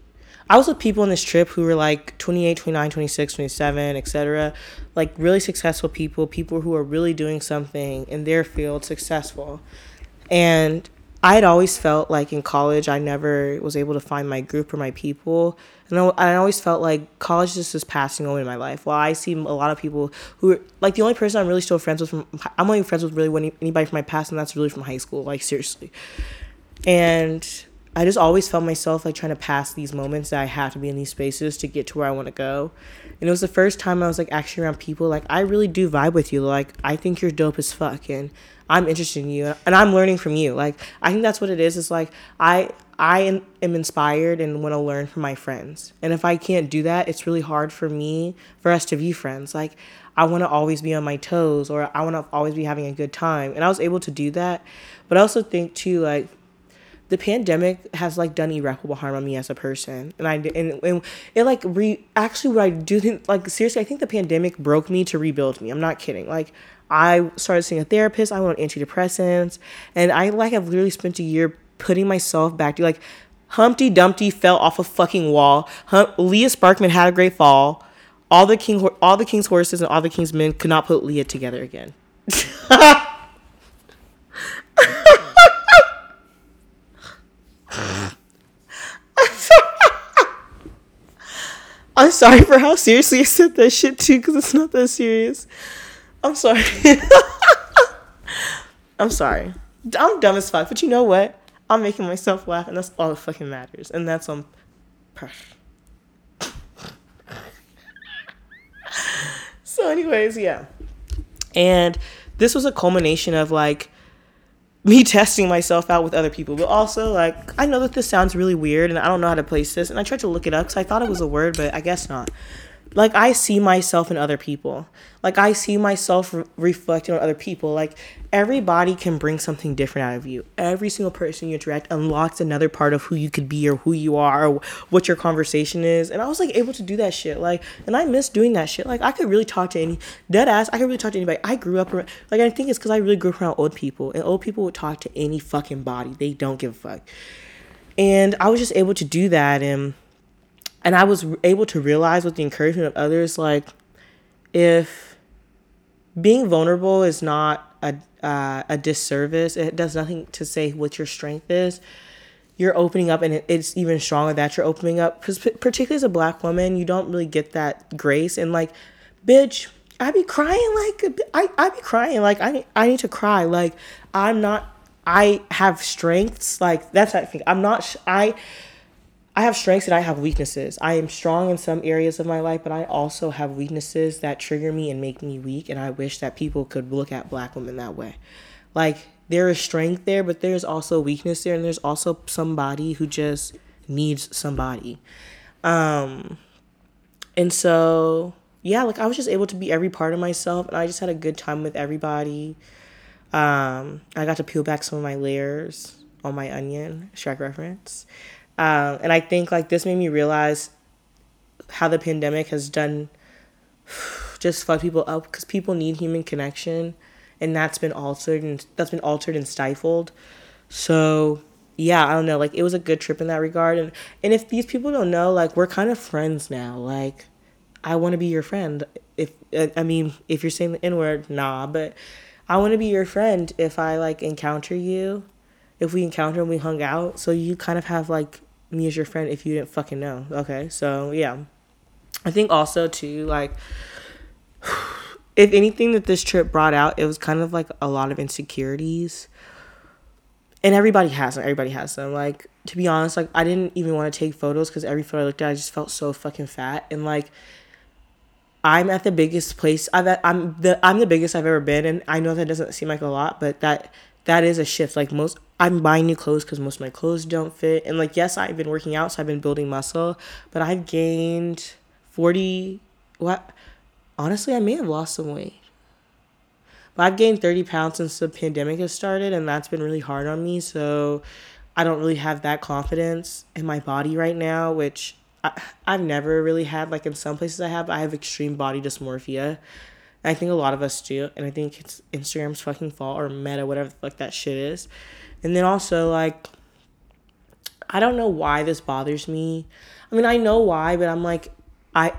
I was with people on this trip who were like 28, 29, 26, 27, etc. Like really successful people, people who are really doing something in their field successful. And I had always felt like in college I never was able to find my group or my people. And I always felt like college just was passing away in my life. While I see a lot of people who are like the only person I'm really still friends with from I'm only friends with really anybody from my past, and that's really from high school. Like seriously, and I just always felt myself like trying to pass these moments that I have to be in these spaces to get to where I want to go. And it was the first time I was like actually around people like I really do vibe with you. Like I think you're dope as fuck, and I'm interested in you and I'm learning from you. Like I think that's what it is. It's like I I am, inspired and want to learn from my friends. And if I can't do that, it's really hard for me for us to be friends. Like I want to always be on my toes or I want to always be having a good time. And I was able to do that. But I also think too like the pandemic has like done irreparable harm on me as a person and i and, and it like re actually what i do think like seriously i think the pandemic broke me to rebuild me i'm not kidding like I started seeing a therapist. I went on antidepressants, and I like have literally spent a year putting myself back to like Humpty Dumpty fell off a fucking wall. Hum- Leah Sparkman had a great fall. All the king, all the king's horses and all the king's men could not put Leah together again. I'm sorry for how seriously I said that shit too, because it's not that serious. I'm sorry. I'm sorry. I'm dumb as fuck, but you know what? I'm making myself laugh, and that's all that fucking matters. And that's um, on. so, anyways, yeah. And this was a culmination of like me testing myself out with other people, but also like I know that this sounds really weird, and I don't know how to place this, and I tried to look it up because I thought it was a word, but I guess not like I see myself in other people. Like I see myself re- reflected on other people. Like everybody can bring something different out of you. Every single person you interact unlocks another part of who you could be or who you are or what your conversation is. And I was like able to do that shit. Like, and I miss doing that shit. Like I could really talk to any dead ass. I could really talk to anybody. I grew up around, like I think it's because I really grew up around old people, and old people would talk to any fucking body. They don't give a fuck. And I was just able to do that and and I was able to realize with the encouragement of others, like if being vulnerable is not a uh, a disservice, it does nothing to say what your strength is. You're opening up, and it's even stronger that you're opening up. Because particularly as a black woman, you don't really get that grace. And like, bitch, I be crying like I I be crying like I I need to cry. Like I'm not. I have strengths. Like that's I think I'm not. I I have strengths and I have weaknesses. I am strong in some areas of my life, but I also have weaknesses that trigger me and make me weak. And I wish that people could look at black women that way. Like, there is strength there, but there's also weakness there. And there's also somebody who just needs somebody. Um, and so, yeah, like I was just able to be every part of myself. And I just had a good time with everybody. Um, I got to peel back some of my layers on my onion, Shrek reference. Um, and I think like this made me realize how the pandemic has done just fuck people up because people need human connection and that's been altered and that's been altered and stifled. So yeah, I don't know. Like it was a good trip in that regard. And and if these people don't know, like we're kind of friends now. Like I want to be your friend. If I mean, if you're saying the N word, nah. But I want to be your friend if I like encounter you. If we encounter and we hung out, so you kind of have like me as your friend if you didn't fucking know. Okay, so yeah. I think also too like if anything that this trip brought out, it was kind of like a lot of insecurities. And everybody has them. Everybody has them. Like to be honest, like I didn't even want to take photos because every photo I looked at, I just felt so fucking fat. And like, I'm at the biggest place. I've I'm the I'm the biggest I've ever been, and I know that doesn't seem like a lot, but that that is a shift. Like most, I'm buying new clothes because most of my clothes don't fit. And like, yes, I've been working out, so I've been building muscle, but I've gained forty. What? honestly, I may have lost some weight. But I've gained 30 pounds since the pandemic has started, and that's been really hard on me. So I don't really have that confidence in my body right now, which I, I've never really had. Like in some places I have, I have extreme body dysmorphia. I think a lot of us do, and I think it's Instagram's fucking fault or Meta, whatever like that shit is. And then also like, I don't know why this bothers me. I mean, I know why, but I'm like, I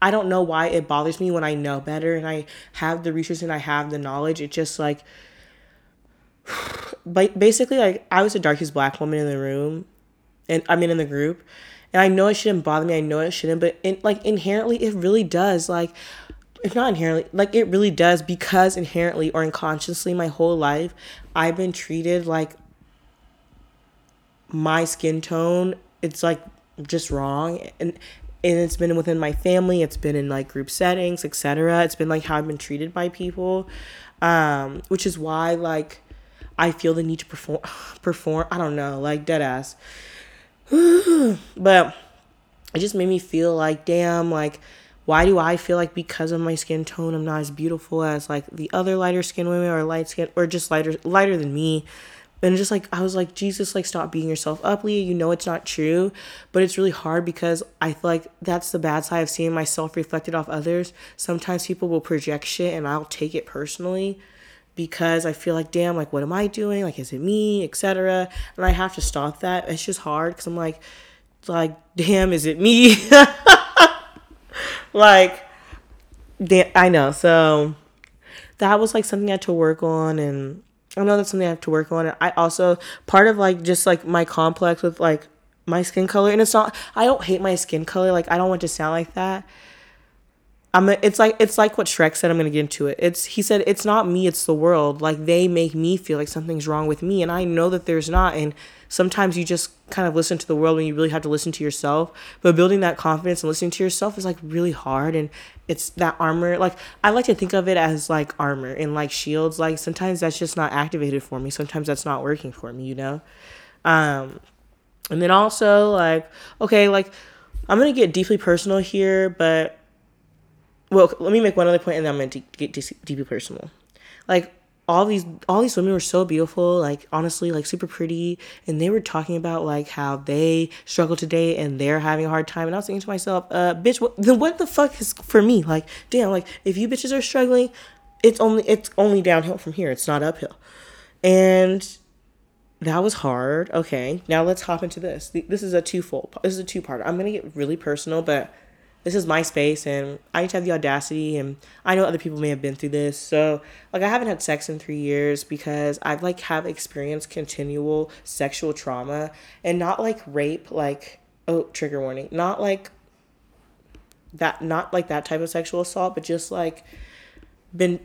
I don't know why it bothers me when I know better and I have the research and I have the knowledge. It just like, but basically, like I was the darkest black woman in the room, and I mean in the group, and I know it shouldn't bother me. I know it shouldn't, but in, like inherently, it really does. Like, if not inherently, like it really does because inherently or unconsciously, my whole life, I've been treated like my skin tone. It's like just wrong. And and it's been within my family it's been in like group settings etc it's been like how i've been treated by people um which is why like i feel the need to perform perform i don't know like dead ass. But it just made me feel like damn like why do i feel like because of my skin tone i'm not as beautiful as like the other lighter skin women or light skin or just lighter lighter than me and just like I was like, Jesus, like stop beating yourself up, Leah. You know it's not true. But it's really hard because I feel like that's the bad side of seeing myself reflected off others. Sometimes people will project shit and I'll take it personally because I feel like, damn, like what am I doing? Like, is it me, etc. And I have to stop that. It's just hard because I'm like, like, damn, is it me? like, damn, I know. So that was like something I had to work on and I know that's something I have to work on. I also part of like just like my complex with like my skin color, and it's not. I don't hate my skin color. Like I don't want to sound like that. I'm. A, it's like it's like what Shrek said. I'm gonna get into it. It's he said it's not me. It's the world. Like they make me feel like something's wrong with me, and I know that there's not. And sometimes you just kind of listen to the world when you really have to listen to yourself. But building that confidence and listening to yourself is like really hard, and it's that armor like i like to think of it as like armor and like shields like sometimes that's just not activated for me sometimes that's not working for me you know um and then also like okay like i'm gonna get deeply personal here but well let me make one other point and then i'm gonna de- get de- deeply personal. Like all these all these women were so beautiful like honestly like super pretty and they were talking about like how they struggle today and they're having a hard time and i was thinking to myself uh bitch what, then what the fuck is for me like damn like if you bitches are struggling it's only it's only downhill from here it's not uphill. And that was hard okay now let's hop into this. This is a twofold this is a two part i'm gonna get really personal but this is my space and I need to have the audacity and I know other people may have been through this. So like I haven't had sex in three years because I've like have experienced continual sexual trauma and not like rape, like oh trigger warning. Not like that not like that type of sexual assault, but just like been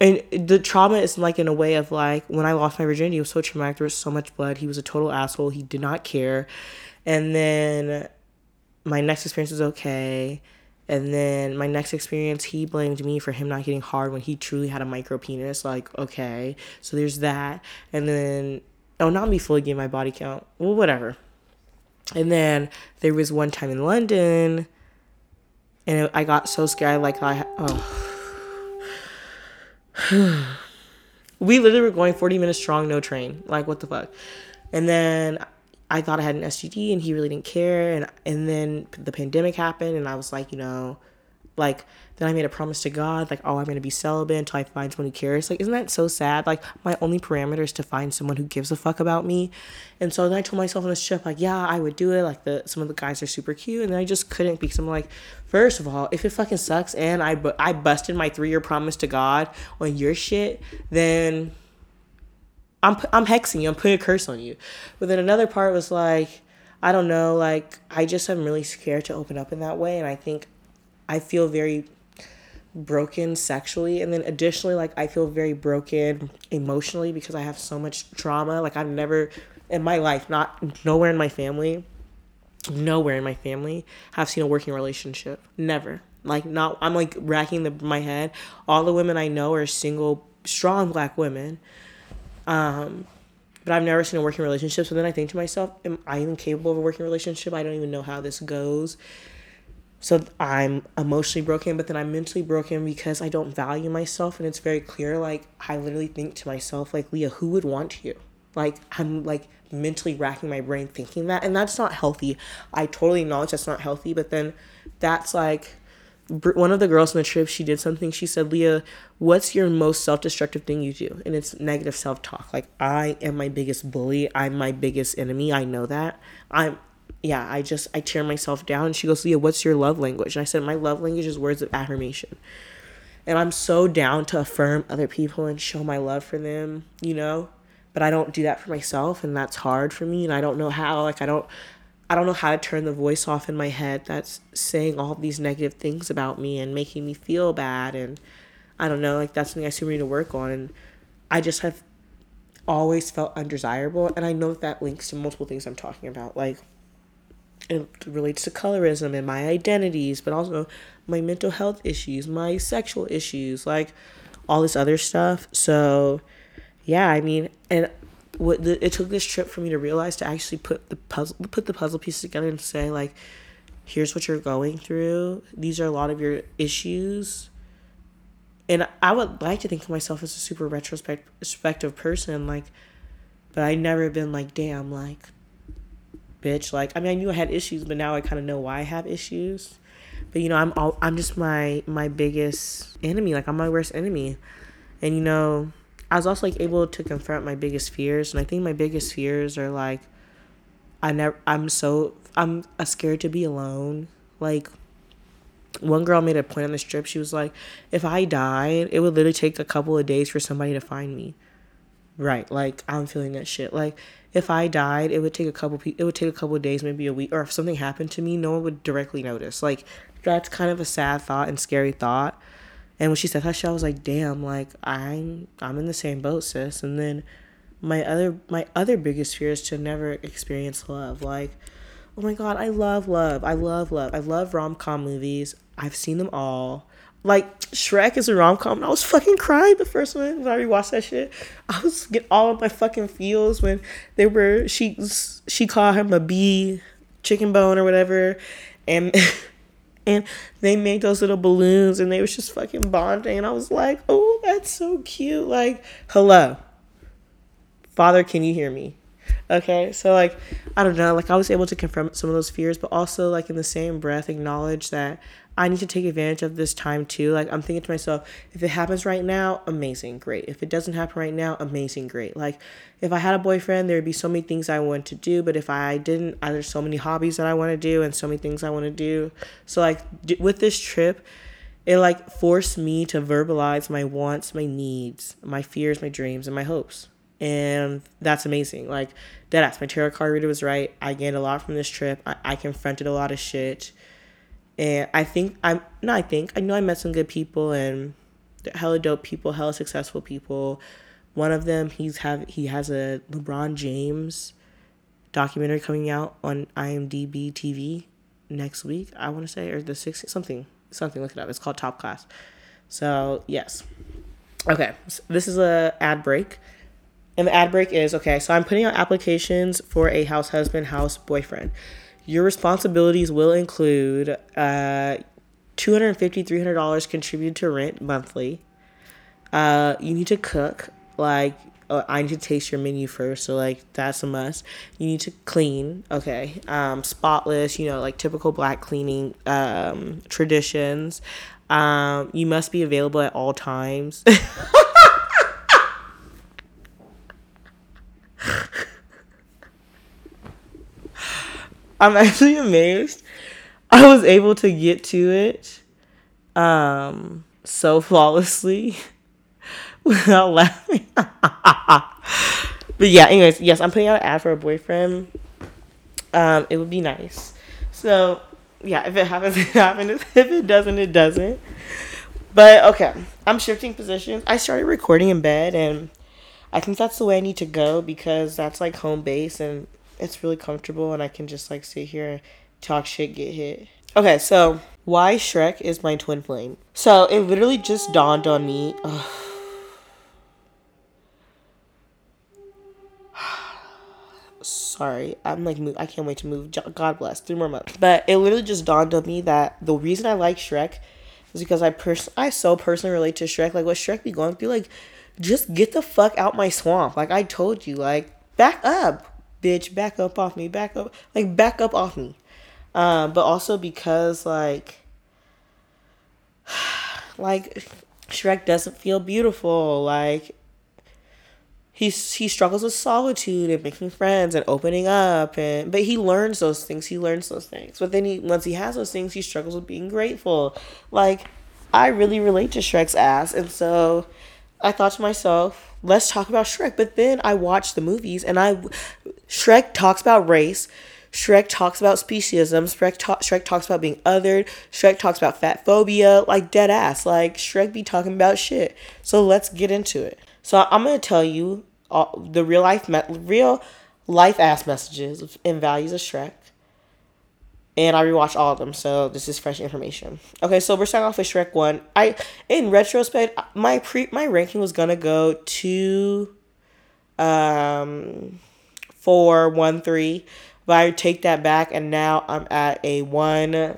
and the trauma is like in a way of like when I lost my virginity, it was so traumatic. There was so much blood. He was a total asshole. He did not care. And then my next experience was okay. And then my next experience, he blamed me for him not getting hard when he truly had a micro penis. Like, okay. So there's that. And then, oh, not me fully getting my body count. Well, whatever. And then there was one time in London, and I got so scared. Like, I, oh. we literally were going 40 minutes strong, no train. Like, what the fuck? And then I thought I had an STD and he really didn't care. And, and then the pandemic happened and I was like, you know, like then I made a promise to God, like, oh, I'm gonna be celibate until I find someone who cares. Like, isn't that so sad? Like, my only parameter is to find someone who gives a fuck about me. And so then I told myself on this trip, like, yeah, I would do it. Like, the some of the guys are super cute, and then I just couldn't because I'm like, first of all, if it fucking sucks and I bu- I busted my three year promise to God on your shit, then I'm I'm hexing you. I'm putting a curse on you. But then another part was like. I don't know, like I just am really scared to open up in that way and I think I feel very broken sexually and then additionally like I feel very broken emotionally because I have so much trauma like I've never in my life not nowhere in my family nowhere in my family have seen a working relationship never like not I'm like racking the, my head all the women I know are single strong black women um but I've never seen a working relationship so then I think to myself am I even capable of a working relationship I don't even know how this goes so I'm emotionally broken, but then I'm mentally broken because I don't value myself. And it's very clear, like, I literally think to myself, like, Leah, who would want you? Like, I'm like mentally racking my brain thinking that. And that's not healthy. I totally acknowledge that's not healthy. But then that's like, one of the girls on the trip, she did something. She said, Leah, what's your most self destructive thing you do? And it's negative self talk. Like, I am my biggest bully. I'm my biggest enemy. I know that. I'm yeah, I just I tear myself down. She goes, Leah, what's your love language? And I said, my love language is words of affirmation. And I'm so down to affirm other people and show my love for them, you know. But I don't do that for myself, and that's hard for me. And I don't know how. Like I don't, I don't know how to turn the voice off in my head that's saying all these negative things about me and making me feel bad. And I don't know. Like that's something I still need to work on. And I just have always felt undesirable, and I know that, that links to multiple things I'm talking about, like it relates to colorism and my identities, but also my mental health issues, my sexual issues, like all this other stuff. So, yeah, I mean, and what the, it took this trip for me to realize to actually put the puzzle put the puzzle pieces together and say like, here's what you're going through. These are a lot of your issues. And I would like to think of myself as a super retrospective person, like, but I never been like, damn, like bitch. Like, I mean, I knew I had issues, but now I kind of know why I have issues. But you know, I'm all, I'm just my my biggest enemy. Like, I'm my worst enemy. And you know, I was also like able to confront my biggest fears, and I think my biggest fears are like, I never. I'm so I'm scared to be alone. Like, one girl made a point on this trip. She was like, if I died, it would literally take a couple of days for somebody to find me. Right. Like I'm feeling that shit. Like if I died, it would take a couple pe- it would take a couple days, maybe a week, or if something happened to me, no one would directly notice. Like that's kind of a sad thought and scary thought. And when she said shit, I was like, damn, like I'm I'm in the same boat, sis. And then my other my other biggest fear is to never experience love. Like, oh my god, I love love. I love love. I love rom com movies. I've seen them all like Shrek is a rom com, and I was fucking crying the first one when I rewatched that shit. I was get all of my fucking feels when they were she she called him a bee chicken bone or whatever, and and they made those little balloons and they was just fucking bonding, and I was like, oh, that's so cute. Like, hello, father, can you hear me? Okay, so like, I don't know, like I was able to confront some of those fears, but also like in the same breath acknowledge that I need to take advantage of this time too. Like I'm thinking to myself, if it happens right now, amazing, great. If it doesn't happen right now, amazing, great. Like if I had a boyfriend, there'd be so many things I want to do, but if I didn't, there's so many hobbies that I want to do and so many things I want to do. So like with this trip, it like forced me to verbalize my wants, my needs, my fears, my dreams, and my hopes. And that's amazing. Like deadass, my tarot card reader was right. I gained a lot from this trip. I, I confronted a lot of shit and I think I'm no, I think I know I met some good people and hella dope people, hella successful people. One of them, he's have he has a LeBron James documentary coming out on IMDb TV next week. I want to say or the sixth something something. Look it up. It's called Top Class. So yes, okay. So this is a ad break, and the ad break is okay. So I'm putting out applications for a house husband, house boyfriend. Your responsibilities will include uh, $250, $300 contributed to rent monthly. Uh, you need to cook. Like, oh, I need to taste your menu first. So like that's a must. You need to clean, okay, um, spotless. You know, like typical black cleaning um, traditions. Um, you must be available at all times. I'm actually amazed. I was able to get to it um so flawlessly without laughing. but yeah, anyways, yes, I'm putting out an ad for a boyfriend. Um, it would be nice. So yeah, if it happens, it happens. If it doesn't, it doesn't. But okay, I'm shifting positions. I started recording in bed, and I think that's the way I need to go because that's like home base, and it's really comfortable, and I can just like sit here and talk shit, get hit. Okay, so why Shrek is my twin flame? So it literally just dawned on me. Sorry, I'm like, I can't wait to move. God bless, three more months. But it literally just dawned on me that the reason I like Shrek is because I pers- I so personally relate to Shrek. Like what Shrek be going through, like just get the fuck out my swamp. Like I told you, like back up, bitch, back up off me, back up, like back up off me. Um, but also because like like Shrek doesn't feel beautiful. Like he's he struggles with solitude and making friends and opening up and but he learns those things. He learns those things. But then he once he has those things, he struggles with being grateful. Like I really relate to Shrek's ass, and so I thought to myself, let's talk about Shrek. But then I watched the movies and I Shrek talks about race. Shrek talks about speciesism. Shrek, ta- Shrek talks about being othered. Shrek talks about fat phobia, like dead ass. Like Shrek be talking about shit. So let's get into it. So I'm gonna tell you all, the real life, me- real life ass messages and values of Shrek. And I rewatched all of them, so this is fresh information. Okay, so we're starting off with Shrek one. I, in retrospect, my pre my ranking was gonna go to, um, four, one, three but I take that back, and now I'm at a one,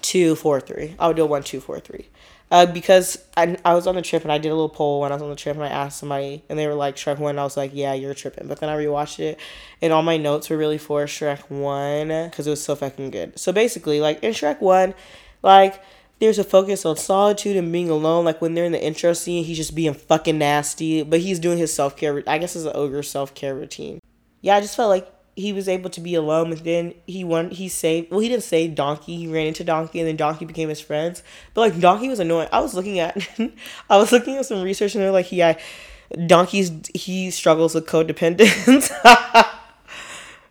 two, four, three. I'll do a one, two, four, three. Uh, because I, I was on the trip and I did a little poll when I was on the trip and I asked somebody and they were like Shrek 1 I was like yeah you're tripping. But then I rewatched it and all my notes were really for Shrek 1 because it was so fucking good. So basically like in Shrek 1 like there's a focus on solitude and being alone. Like when they're in the intro scene he's just being fucking nasty but he's doing his self-care I guess it's an ogre self-care routine. Yeah I just felt like he was able to be alone and then he won he saved well he didn't save donkey he ran into donkey and then donkey became his friends. But like donkey was annoying. I was looking at i was looking at some research and they're like yeah donkey's he struggles with codependence.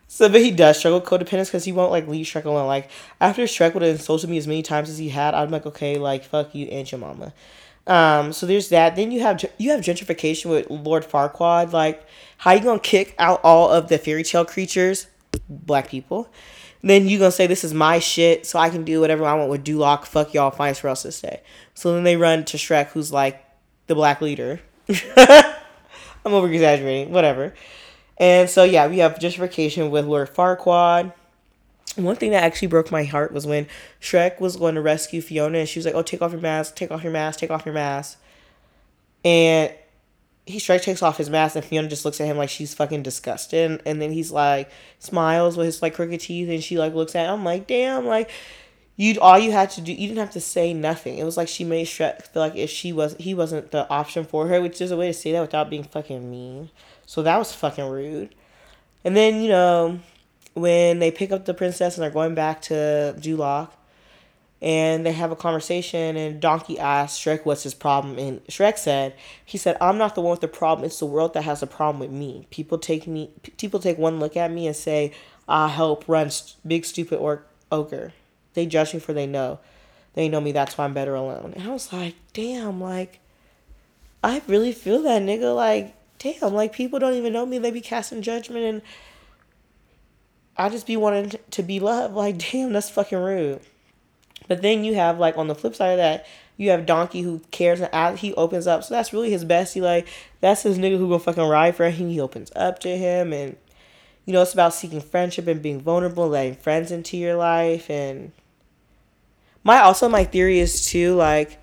So but he does struggle with codependence because he won't like leave shrek alone. Like after shrek would have insulted me as many times as he had i'm like okay like fuck you and your mama um, so there's that. Then you have you have gentrification with Lord Farquaad. Like, how you gonna kick out all of the fairy tale creatures, black people? Then you gonna say this is my shit, so I can do whatever I want with Duloc. Fuck y'all, find somewhere else to stay. So then they run to Shrek, who's like the black leader. I'm over exaggerating, whatever. And so yeah, we have gentrification with Lord Farquaad one thing that actually broke my heart was when Shrek was going to rescue Fiona and she was like, Oh, take off your mask, take off your mask, take off your mask. And he Shrek takes off his mask and Fiona just looks at him like she's fucking disgusted. And then he's like smiles with his like crooked teeth and she like looks at him I'm like, damn, like you all you had to do you didn't have to say nothing. It was like she made Shrek feel like if she was he wasn't the option for her, which is a way to say that without being fucking mean. So that was fucking rude. And then, you know, when they pick up the princess and they're going back to Duloc, and they have a conversation and Donkey asks Shrek what's his problem and Shrek said he said I'm not the one with the problem it's the world that has a problem with me. People take me people take one look at me and say I help run big stupid or ogre they judge me for they know they know me that's why I'm better alone. And I was like damn like I really feel that nigga like damn like people don't even know me they be casting judgment and I just be wanting to be loved. Like, damn, that's fucking rude. But then you have like on the flip side of that, you have Donkey who cares and he opens up. So that's really his bestie. Like that's his nigga who gonna fucking ride for him. He opens up to him, and you know it's about seeking friendship and being vulnerable, letting friends into your life. And my also my theory is too like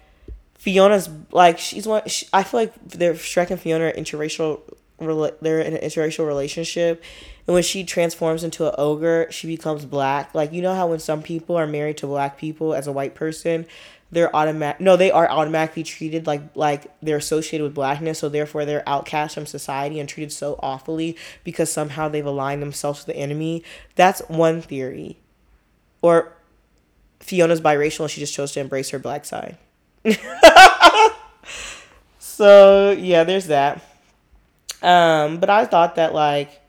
Fiona's like she's one. She, I feel like they're Shrek and Fiona are interracial. They're in an interracial relationship, and when she transforms into an ogre, she becomes black. Like you know how when some people are married to black people as a white person, they're automatic. No, they are automatically treated like like they're associated with blackness, so therefore they're outcast from society and treated so awfully because somehow they've aligned themselves to the enemy. That's one theory, or Fiona's biracial and she just chose to embrace her black side. so yeah, there's that. Um, but I thought that like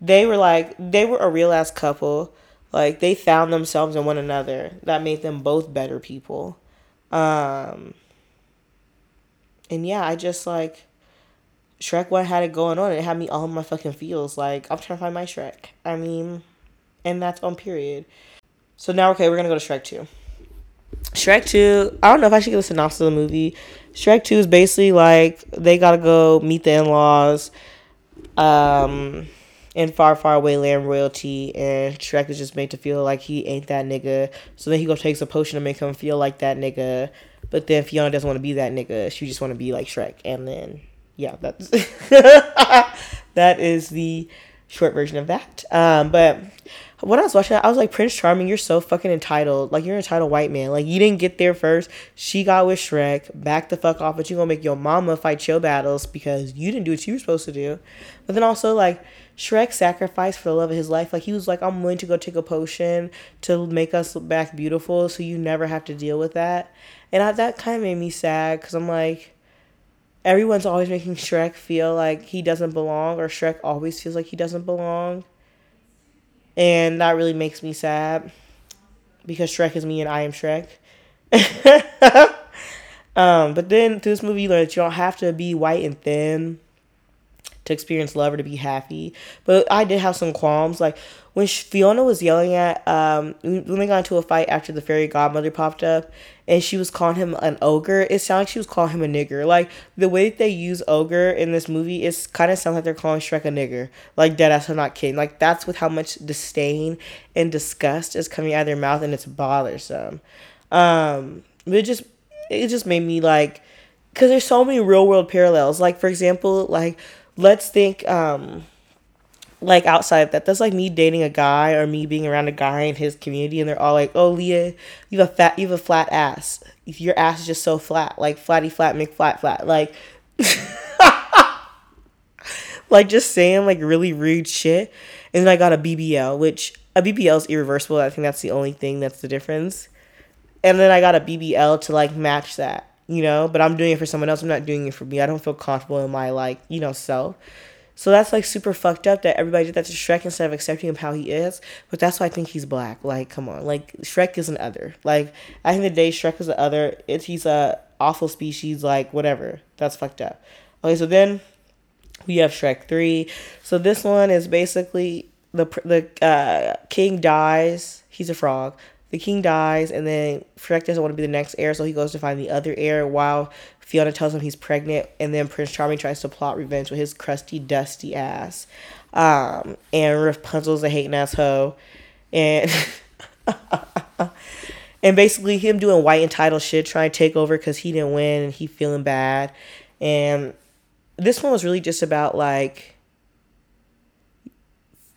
they were like they were a real ass couple. Like they found themselves in one another. That made them both better people. Um and yeah, I just like Shrek One had it going on. It had me all in my fucking feels. Like I'm trying to find my Shrek. I mean, and that's on period. So now okay, we're gonna go to Shrek Two. Shrek 2, I don't know if I should give a synopsis of the movie. Shrek 2 is basically like they gotta go meet the in laws um, in far, far away land royalty, and Shrek is just made to feel like he ain't that nigga. So then he goes takes a potion to make him feel like that nigga. But then Fiona doesn't want to be that nigga. She just want to be like Shrek. And then, yeah, that's that is the short version of that. Um, but when I was watching that, I was like, Prince Charming, you're so fucking entitled. Like, you're an entitled white man. Like, you didn't get there first. She got with Shrek. Back the fuck off. But you gonna make your mama fight your battles because you didn't do what you were supposed to do. But then also, like, Shrek sacrificed for the love of his life. Like, he was like, I'm willing to go take a potion to make us look back beautiful so you never have to deal with that. And I, that kind of made me sad because I'm like, everyone's always making Shrek feel like he doesn't belong, or Shrek always feels like he doesn't belong and that really makes me sad because Shrek is me and I am Shrek. um, but then through this movie, you learn that you don't have to be white and thin to experience love or to be happy. But I did have some qualms. Like when Fiona was yelling at, um, when they got into a fight after the fairy godmother popped up, and she was calling him an ogre. It sounded like she was calling him a nigger. Like the way that they use ogre in this movie is kind of sounds like they're calling Shrek a nigger. Like dead ass, I'm not kidding. Like that's with how much disdain and disgust is coming out of their mouth, and it's bothersome. Um, but it just it just made me like, because there's so many real world parallels. Like for example, like let's think um like outside of that, that's like me dating a guy or me being around a guy in his community, and they're all like, "Oh, Leah, you have a fat, you have a flat ass. Your ass is just so flat, like flatty flat, make flat flat, like." like just saying like really rude shit, and then I got a BBL, which a BBL is irreversible. I think that's the only thing that's the difference. And then I got a BBL to like match that, you know. But I'm doing it for someone else. I'm not doing it for me. I don't feel comfortable in my like you know self. So that's like super fucked up that everybody did that to Shrek instead of accepting him how he is. But that's why I think he's black. Like, come on. Like Shrek is an other. Like, I think the day Shrek is the other, it's he's a awful species, like whatever. That's fucked up. Okay, so then we have Shrek 3. So this one is basically the the uh, king dies. He's a frog the king dies, and then Shrek doesn't want to be the next heir, so he goes to find the other heir while Fiona tells him he's pregnant, and then Prince Charming tries to plot revenge with his crusty, dusty ass. Um, and Rapunzel's a hating ass hoe. And. and basically, him doing white entitled shit, trying to take over because he didn't win and he feeling bad. And this one was really just about like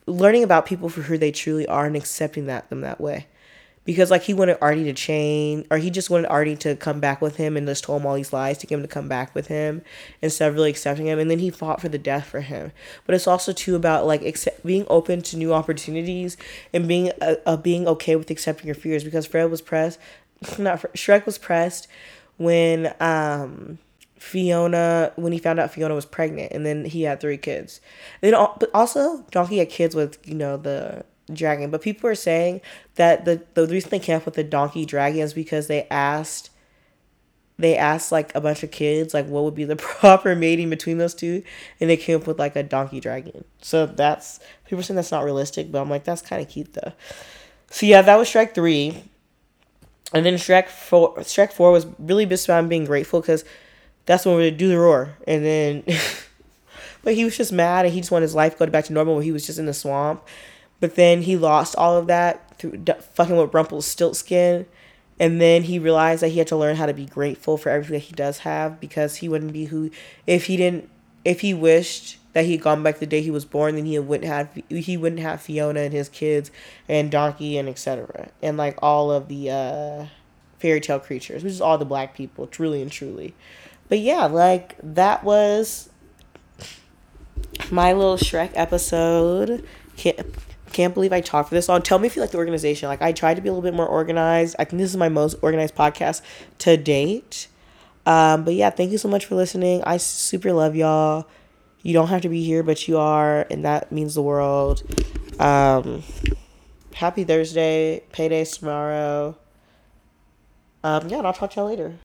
learning about people for who they truly are and accepting that them that way because like he wanted Artie to change or he just wanted Artie to come back with him and just told him all these lies to get him to come back with him instead of really accepting him. And then he fought for the death for him. But it's also too about like accept, being open to new opportunities and being uh, uh, being okay with accepting your fears. Because Fred was pressed not Fred, Shrek was pressed when um Fiona when he found out Fiona was pregnant and then he had three kids. Then but also Donkey had kids with, you know, the dragon. But people are saying that the the reason they came up with the donkey dragon is because they asked they asked like a bunch of kids like what would be the proper mating between those two and they came up with like a donkey dragon. So that's people are saying that's not realistic but i'm like that's kind of cute though. So yeah that was shrek 3 and then shrek 4 shrek 4 was really just about being grateful because that's when we do the roar. And then but he was just mad and he just wanted his life to go back to normal where he was just in the swamp but then he lost all of that through d- fucking with Rumpelstiltskin. and then he realized that he had to learn how to be grateful for everything that he does have because he wouldn't be who if he didn't if he wished that he had gone back the day he was born then he wouldn't have he wouldn't have Fiona and his kids and Donkey and etc. and like all of the uh fairy tale creatures, which is all the black people, truly and truly. But yeah, like that was my little Shrek episode. Can't believe I talked for this long. Tell me if you like the organization. Like I tried to be a little bit more organized. I think this is my most organized podcast to date. Um, but yeah, thank you so much for listening. I super love y'all. You don't have to be here, but you are, and that means the world. Um, happy Thursday. Payday's tomorrow. Um, yeah, and I'll talk to y'all later.